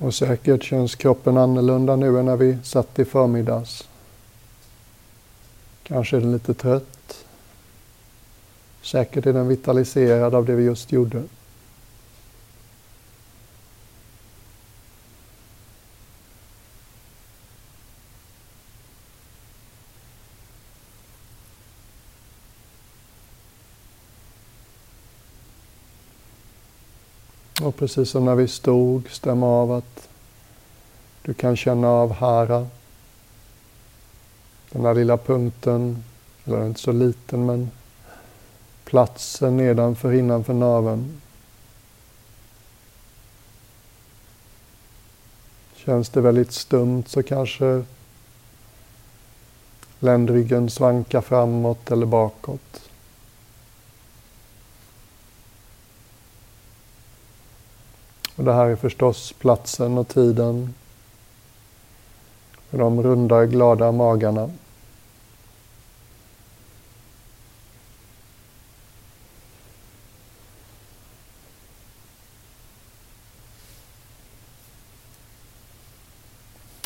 Och säkert känns kroppen annorlunda nu än när vi satt i förmiddags. Kanske är den lite trött. Säkert är den vitaliserad av det vi just gjorde. Precis som när vi stod, stämma av att du kan känna av Hara. Den där lilla punkten, eller inte så liten men platsen nedanför innanför naveln. Känns det väldigt stumt så kanske ländryggen svankar framåt eller bakåt. Och det här är förstås platsen och tiden för de runda glada magarna.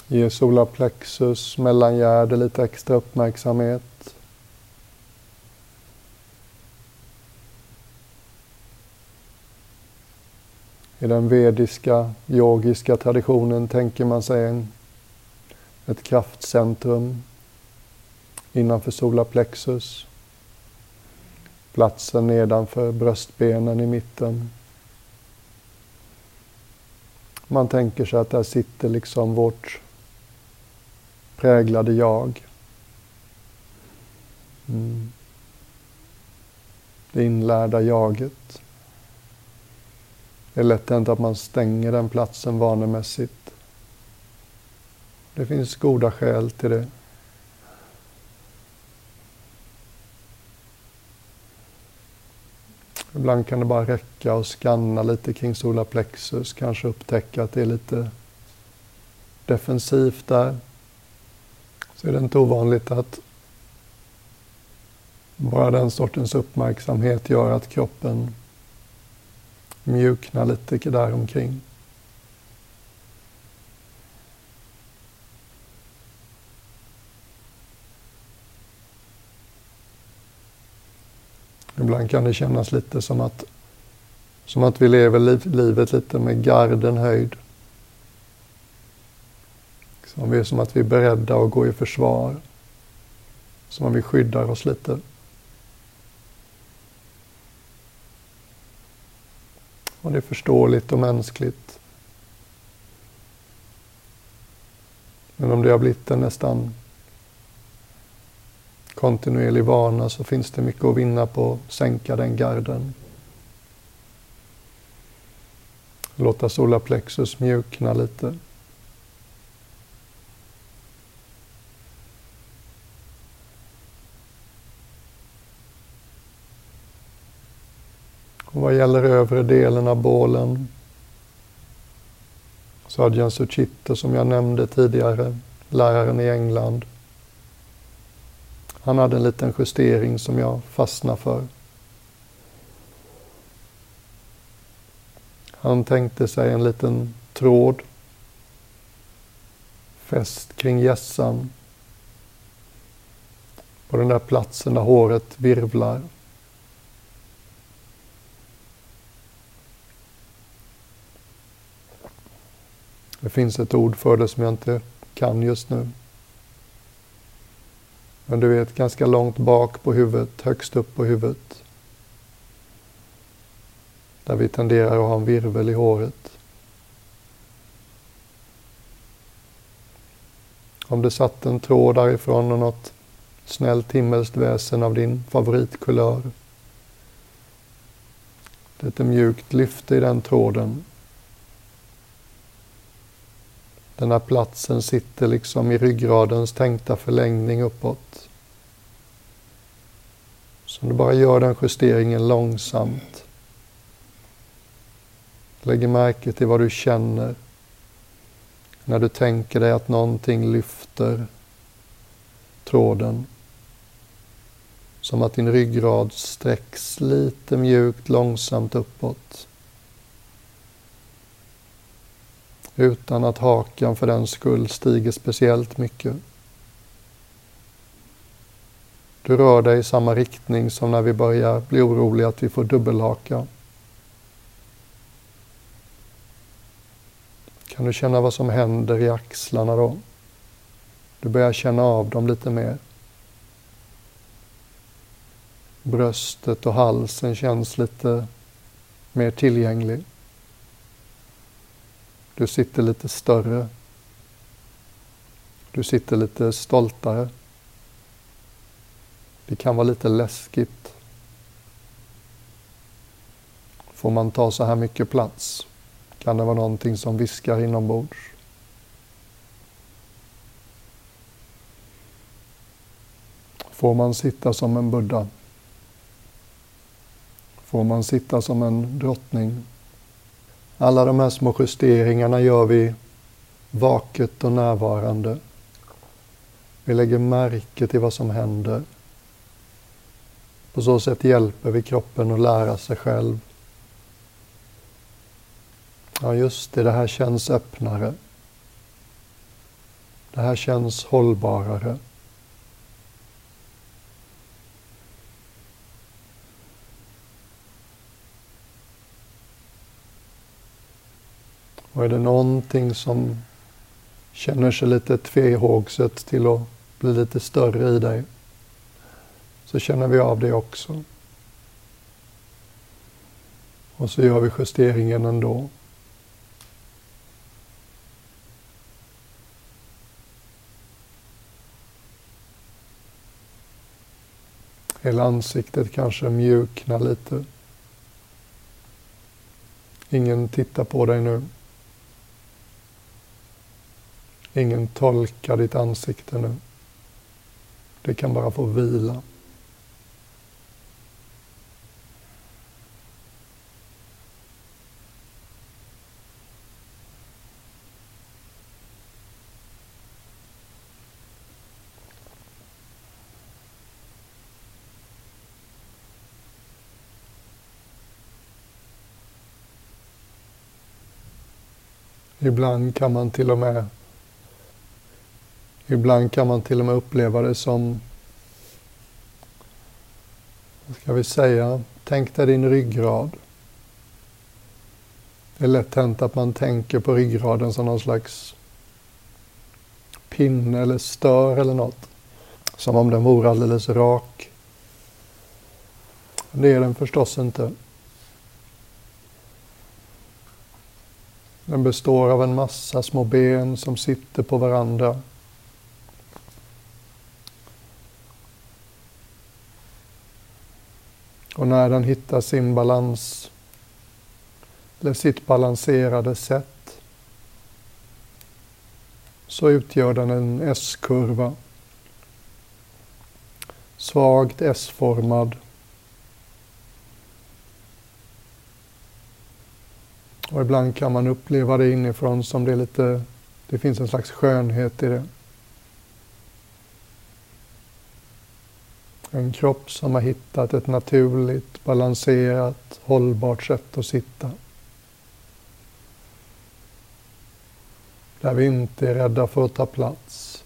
Ge solarplexus, mellangärde lite extra uppmärksamhet. I den vediska yogiska traditionen tänker man sig en, ett kraftcentrum innanför solarplexus. Platsen nedanför bröstbenen i mitten. Man tänker sig att där sitter liksom vårt präglade jag. Mm. Det inlärda jaget. Det är lätt hänt att man stänger den platsen vanemässigt. Det finns goda skäl till det. Ibland kan det bara räcka att skanna lite kring solarplexus, kanske upptäcka att det är lite defensivt där. Så är det inte ovanligt att bara den sortens uppmärksamhet gör att kroppen mjukna lite där omkring. Ibland kan det kännas lite som att, som att vi lever liv, livet lite med garden höjd. Som vi som att vi är beredda att gå i försvar. Som om vi skyddar oss lite. Och det är förståeligt och mänskligt. Men om det har blivit en nästan kontinuerlig vana så finns det mycket att vinna på att sänka den garden. Låta solarplexus mjukna lite. Vad gäller övre delen av bålen Sadjan Suchitte som jag nämnde tidigare, läraren i England. Han hade en liten justering som jag fastnade för. Han tänkte sig en liten tråd fäst kring gässan på den där platsen där håret virvlar. Det finns ett ord för det som jag inte kan just nu. Men du vet, ganska långt bak på huvudet, högst upp på huvudet. Där vi tenderar att ha en virvel i håret. Om det satt en tråd därifrån och något snällt himmelskt väsen av din favoritkulör. Lite mjukt lyfte i den tråden den här platsen sitter liksom i ryggradens tänkta förlängning uppåt. Så du bara gör den justeringen långsamt. Lägger märke till vad du känner när du tänker dig att någonting lyfter tråden. Som att din ryggrad sträcks lite mjukt långsamt uppåt. Utan att hakan för den skull stiger speciellt mycket. Du rör dig i samma riktning som när vi börjar bli oroliga att vi får dubbelhaka. Kan du känna vad som händer i axlarna då? Du börjar känna av dem lite mer. Bröstet och halsen känns lite mer tillgänglig. Du sitter lite större. Du sitter lite stoltare. Det kan vara lite läskigt. Får man ta så här mycket plats? Kan det vara någonting som viskar inombords? Får man sitta som en buddha? Får man sitta som en drottning? Alla de här små justeringarna gör vi vaket och närvarande. Vi lägger märke till vad som händer. På så sätt hjälper vi kroppen att lära sig själv. Ja, just det, det här känns öppnare. Det här känns hållbarare. Och är det någonting som känner sig lite tvehågset till att bli lite större i dig så känner vi av det också. Och så gör vi justeringen ändå. Hela ansiktet kanske mjuknar lite. Ingen tittar på dig nu. Ingen tolkar ditt ansikte nu. Det kan bara få vila. Ibland kan man till och med Ibland kan man till och med uppleva det som, vad ska vi säga, tänk dig din ryggrad. Det är lätt hänt att man tänker på ryggraden som någon slags pinne eller stör eller något. Som om den vore alldeles rak. Det är den förstås inte. Den består av en massa små ben som sitter på varandra. Och när den hittar sin balans, eller sitt balanserade sätt, så utgör den en S-kurva. Svagt S-formad. Och ibland kan man uppleva det inifrån som det är lite, det finns en slags skönhet i det. En kropp som har hittat ett naturligt, balanserat, hållbart sätt att sitta. Där vi inte är rädda för att ta plats.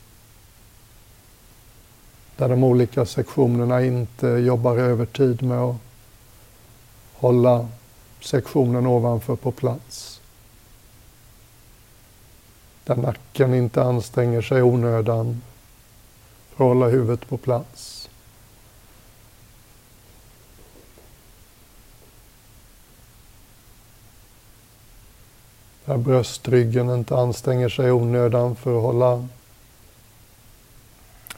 Där de olika sektionerna inte jobbar övertid med att hålla sektionen ovanför på plats. Där nacken inte anstränger sig onödan för att hålla huvudet på plats. Där bröstryggen inte anstränger sig onödan för att hålla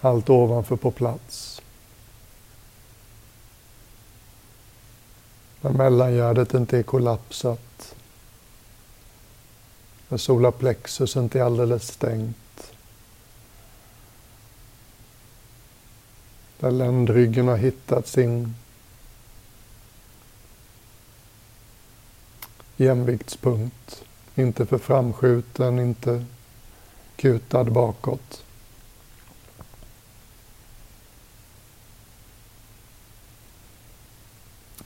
allt ovanför på plats. Där mellangärdet inte är kollapsat. Där solarplexus inte är alldeles stängt. Där ländryggen har hittat sin jämviktspunkt. Inte för framskjuten, inte kutad bakåt.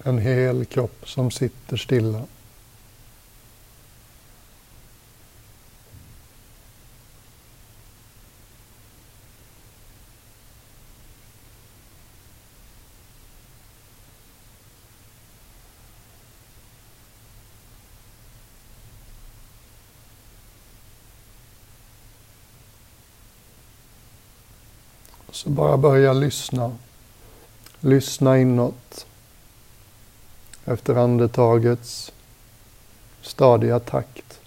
En hel kropp som sitter stilla. Bara börja lyssna. Lyssna inåt. Efter andetagets stadiga takt.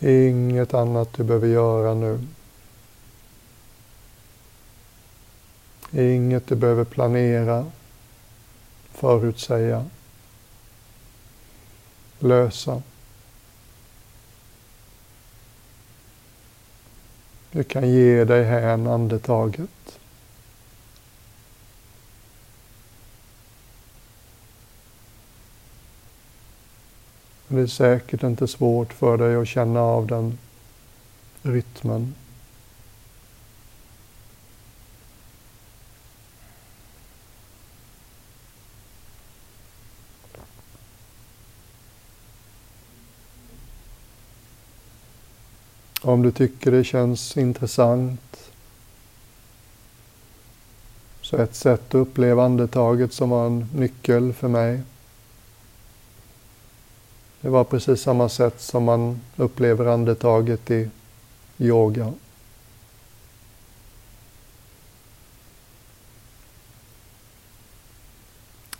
Inget annat du behöver göra nu. Inget du behöver planera, förutsäga, lösa. Du kan ge dig hän andetaget. Det är säkert inte svårt för dig att känna av den rytmen. Om du tycker det känns intressant så ett sätt att uppleva andetaget som var en nyckel för mig. Det var precis samma sätt som man upplever andetaget i yoga.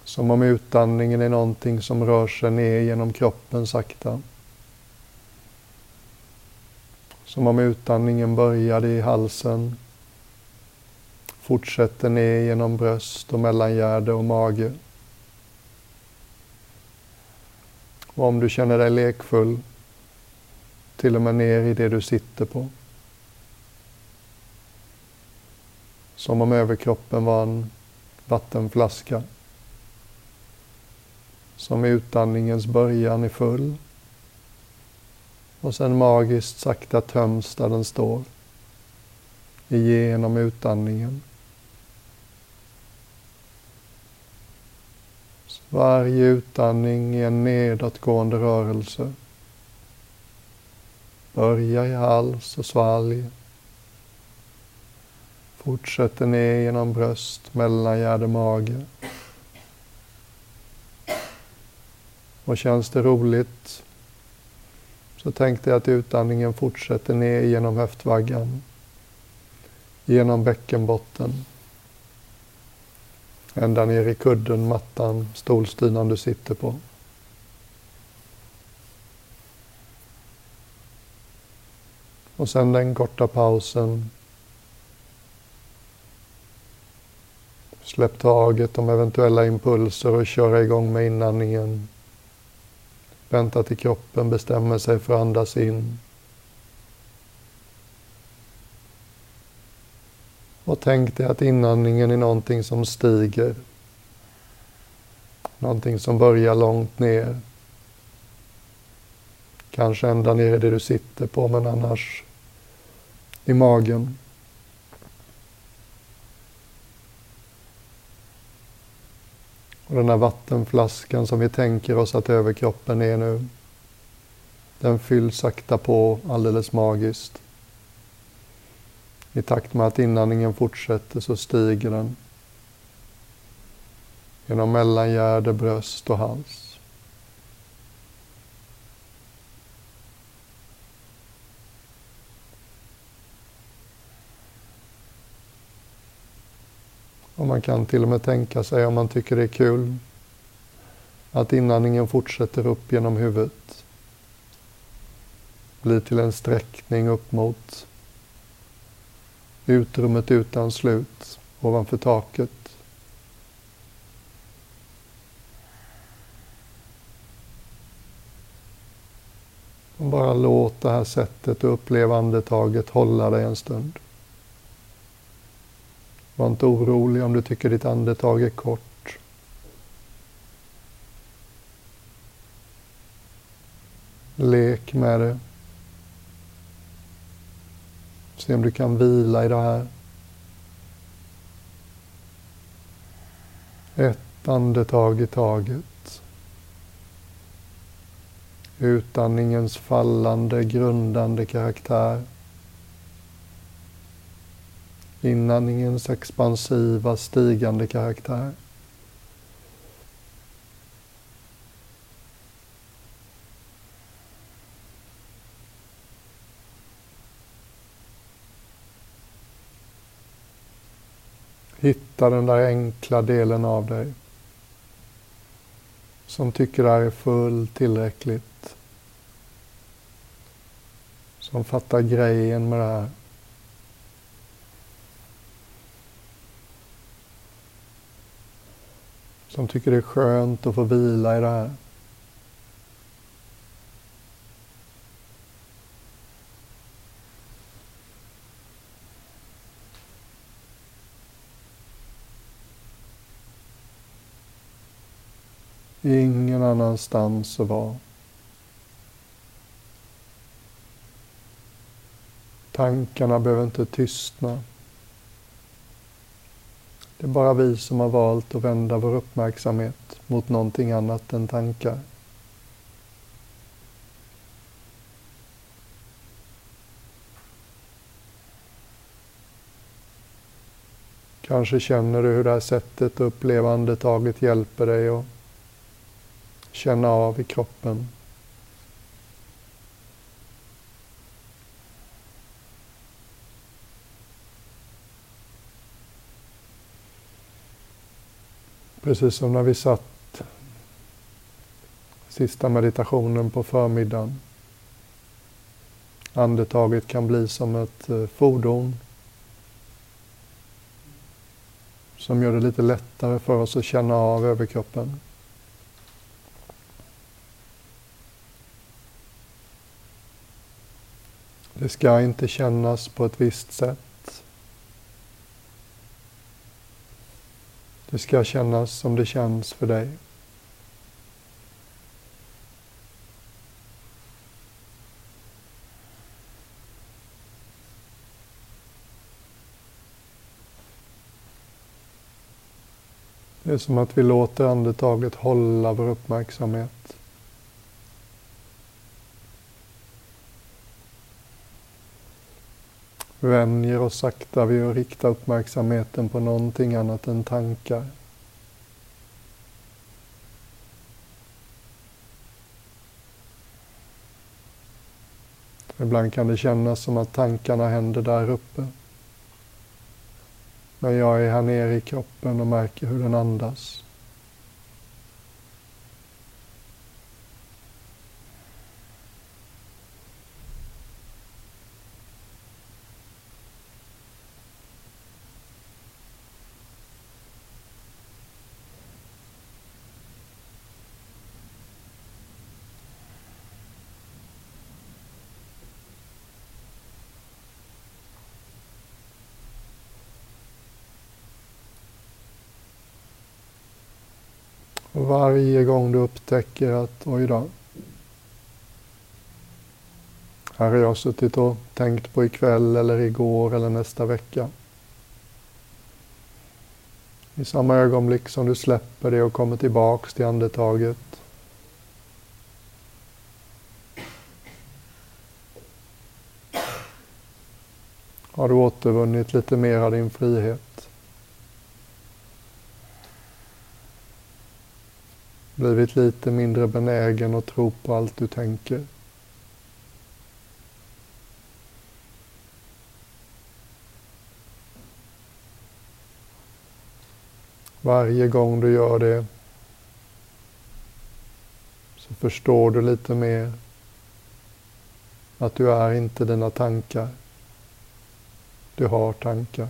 Som om utandningen är någonting som rör sig ner genom kroppen sakta. Som om utandningen började i halsen, fortsätter ner genom bröst och mellangärde och mage. Och om du känner dig lekfull, till och med ner i det du sitter på. Som om överkroppen var en vattenflaska. Som utandningens början är full och sen magiskt sakta töms där den står. Igenom utandningen. Så varje utandning är en nedåtgående rörelse. Börja i hals och svalg. Fortsätter ner genom bröst, mellangärde, mage. Och känns det roligt så tänk dig att utandningen fortsätter ner genom höftvaggan, genom bäckenbotten, ända ner i kudden, mattan, stolstynan du sitter på. Och sen den korta pausen. Släpp taget om eventuella impulser och köra igång med inandningen. Vänta till kroppen bestämmer sig för att andas in. Och tänk dig att inandningen är någonting som stiger. Någonting som börjar långt ner. Kanske ända ner i det du sitter på, men annars i magen. Och den här vattenflaskan som vi tänker oss att överkroppen är nu, den fylls sakta på alldeles magiskt. I takt med att inandningen fortsätter så stiger den genom mellangärde, bröst och hals. Och man kan till och med tänka sig, om man tycker det är kul, att inandningen fortsätter upp genom huvudet. Blir till en sträckning upp mot utrymmet utan slut ovanför taket. Och bara låt det här sättet att uppleva andetaget hålla dig en stund. Var inte orolig om du tycker ditt andetag är kort. Lek med det. Se om du kan vila i det här. Ett andetag i taget. Utandningens fallande, grundande karaktär inandningens expansiva, stigande karaktär. Hitta den där enkla delen av dig som tycker det här är fullt tillräckligt. Som fattar grejen med det här. Som tycker det är skönt att få vila i det här. Ingen annanstans att vara. Tankarna behöver inte tystna. Det är bara vi som har valt att vända vår uppmärksamhet mot någonting annat än tankar. Kanske känner du hur det här sättet att uppleva andetaget hjälper dig att känna av i kroppen. Precis som när vi satt sista meditationen på förmiddagen. Andetaget kan bli som ett eh, fordon som gör det lite lättare för oss att känna av överkroppen. Det ska inte kännas på ett visst sätt. Det ska kännas som det känns för dig. Det är som att vi låter andetaget hålla vår uppmärksamhet. Vänjer oss sakta vid att rikta uppmärksamheten på någonting annat än tankar. Ibland kan det kännas som att tankarna händer där uppe. Men jag är här nere i kroppen och märker hur den andas. Och varje gång du upptäcker att oj då, här har jag suttit och tänkt på ikväll eller igår eller nästa vecka. I samma ögonblick som du släpper det och kommer tillbaks till andetaget har du återvunnit lite mer av din frihet. Blivit lite mindre benägen att tro på allt du tänker. Varje gång du gör det så förstår du lite mer att du är inte dina tankar. Du har tankar.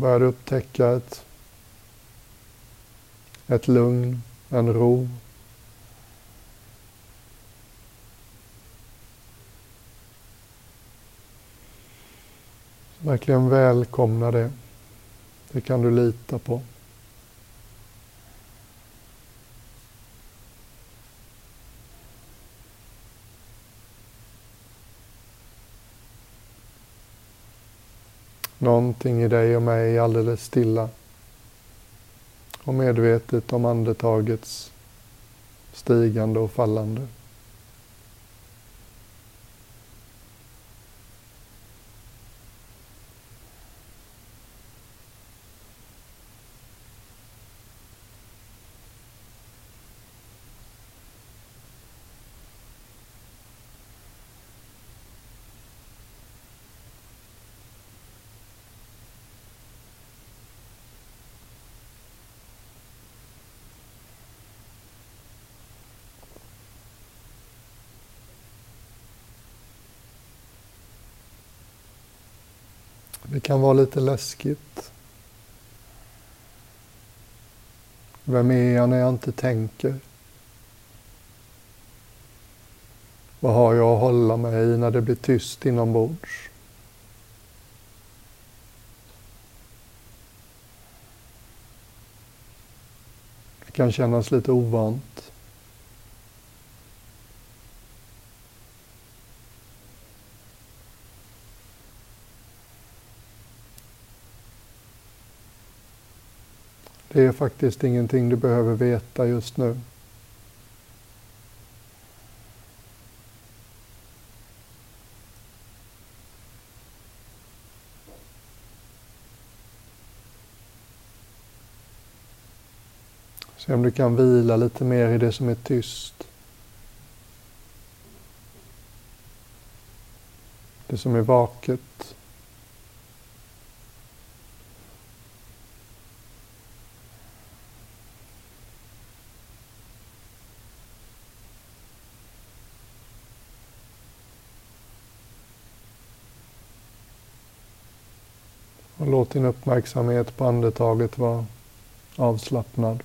Börjar du upptäcka ett, ett lugn, en ro. Verkligen välkomna det. Det kan du lita på. Någonting i dig och mig är alldeles stilla och medvetet om andetagets stigande och fallande. Det kan vara lite läskigt. Vem är jag när jag inte tänker? Vad har jag att hålla mig i när det blir tyst inombords? Det kan kännas lite ovant. Det är faktiskt ingenting du behöver veta just nu. Se om du kan vila lite mer i det som är tyst. Det som är vaket. Låt din uppmärksamhet på andetaget vara avslappnad.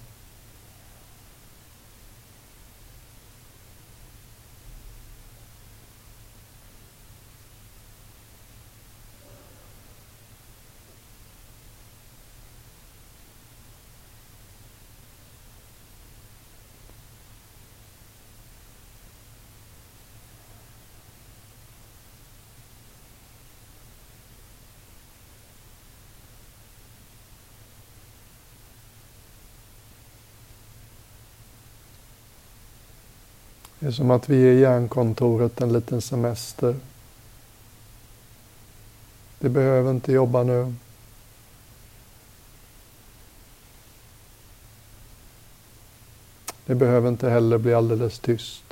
Är som att vi är hjärnkontoret en liten semester. Vi behöver inte jobba nu. Det behöver inte heller bli alldeles tyst.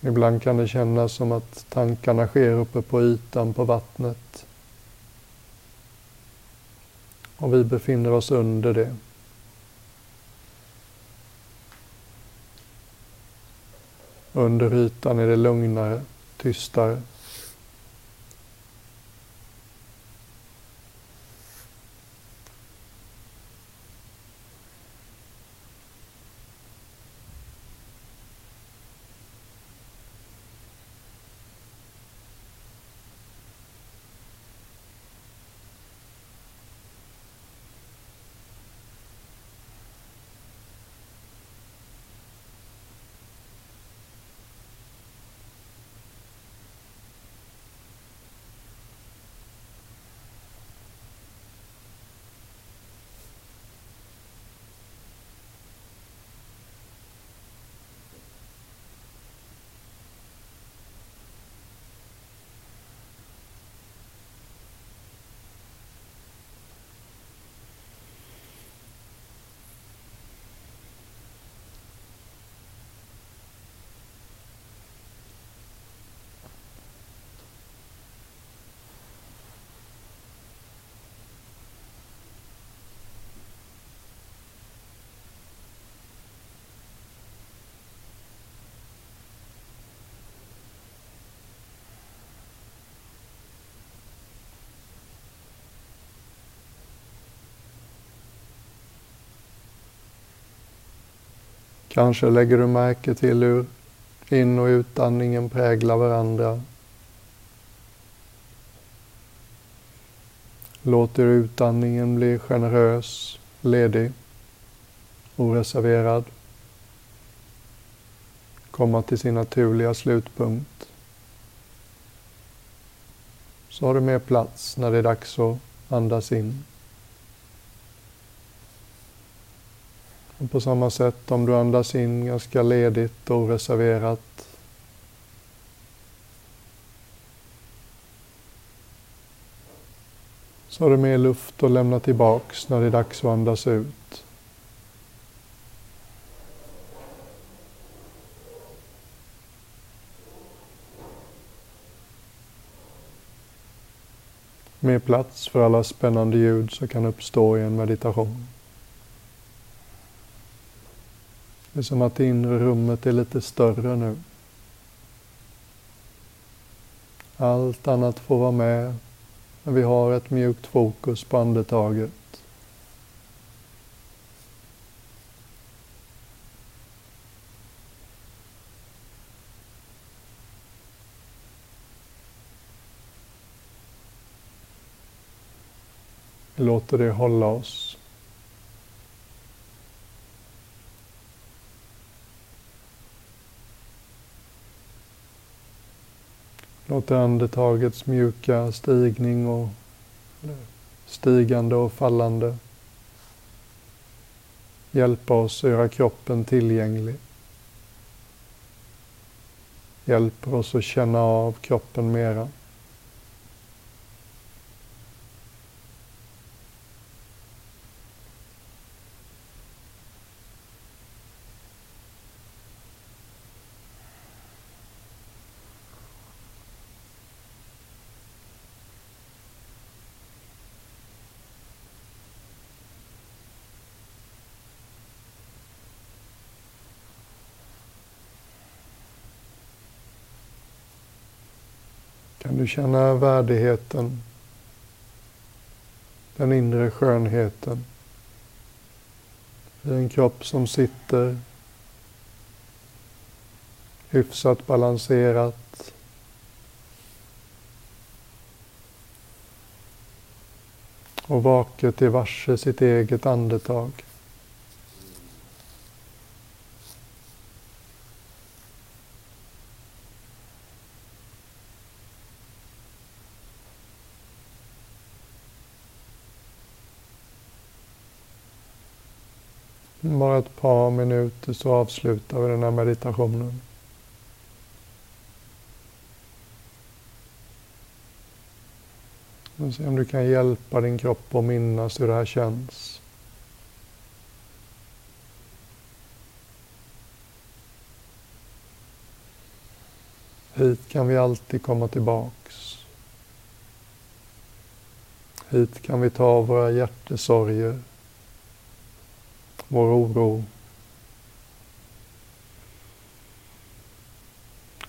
Ibland kan det kännas som att tankarna sker uppe på ytan på vattnet. Och vi befinner oss under det. Under ytan är det lugnare, tystare. Kanske lägger du märke till hur in och utandningen präglar varandra. Låter utandningen bli generös, ledig, oreserverad. Komma till sin naturliga slutpunkt. Så har du mer plats när det är dags att andas in. Och på samma sätt om du andas in ganska ledigt och reserverat. Så har du mer luft att lämna tillbaks när det är dags att andas ut. Mer plats för alla spännande ljud som kan uppstå i en meditation. Det är som att det inre rummet är lite större nu. Allt annat får vara med, men vi har ett mjukt fokus på andetaget. Vi låter det hålla oss. Låt andetagets mjuka stigning och stigande och fallande hjälpa oss att göra kroppen tillgänglig. Hjälper oss att känna av kroppen mera. Kan du känna värdigheten, den inre skönheten? I en kropp som sitter? Hyfsat balanserat? Och vaket i varse sitt eget andetag. Bara ett par minuter så avslutar vi den här meditationen. Och se om du kan hjälpa din kropp att minnas hur det här känns. Hit kan vi alltid komma tillbaks. Hit kan vi ta våra hjärtesorger vår oro,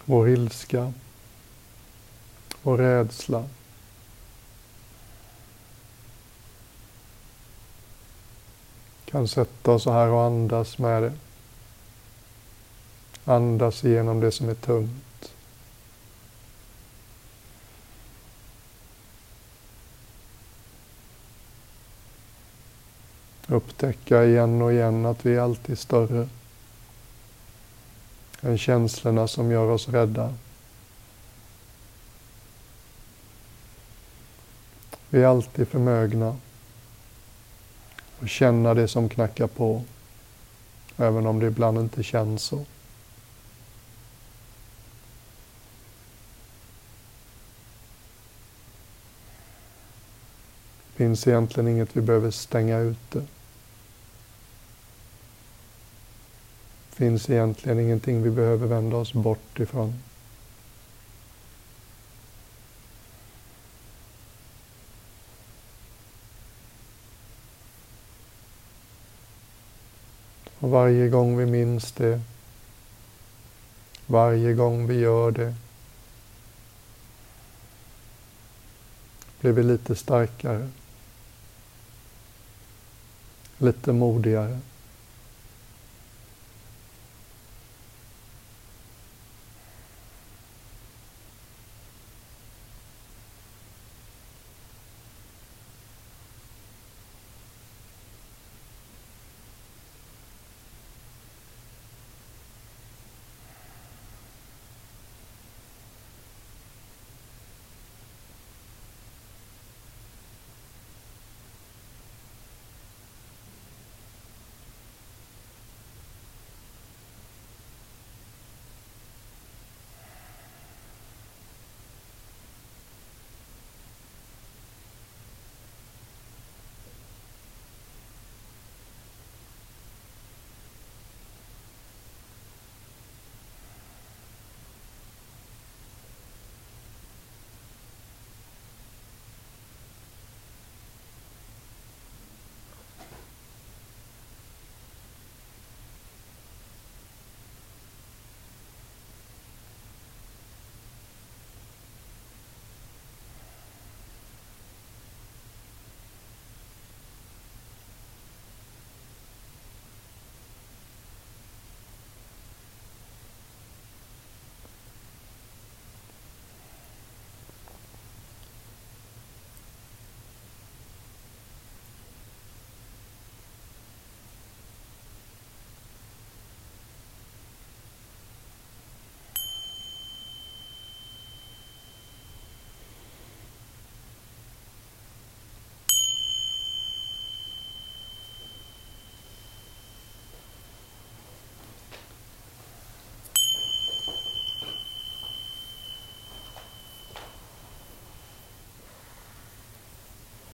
vår ilska, vår rädsla. Kan sätta oss här och andas med det. Andas igenom det som är tungt. Upptäcka igen och igen att vi är alltid större än känslorna som gör oss rädda. Vi är alltid förmögna att känna det som knackar på, även om det ibland inte känns så. Finns egentligen inget vi behöver stänga ute. Det finns egentligen ingenting vi behöver vända oss bort ifrån. Och varje gång vi minns det, varje gång vi gör det, blir vi lite starkare, lite modigare.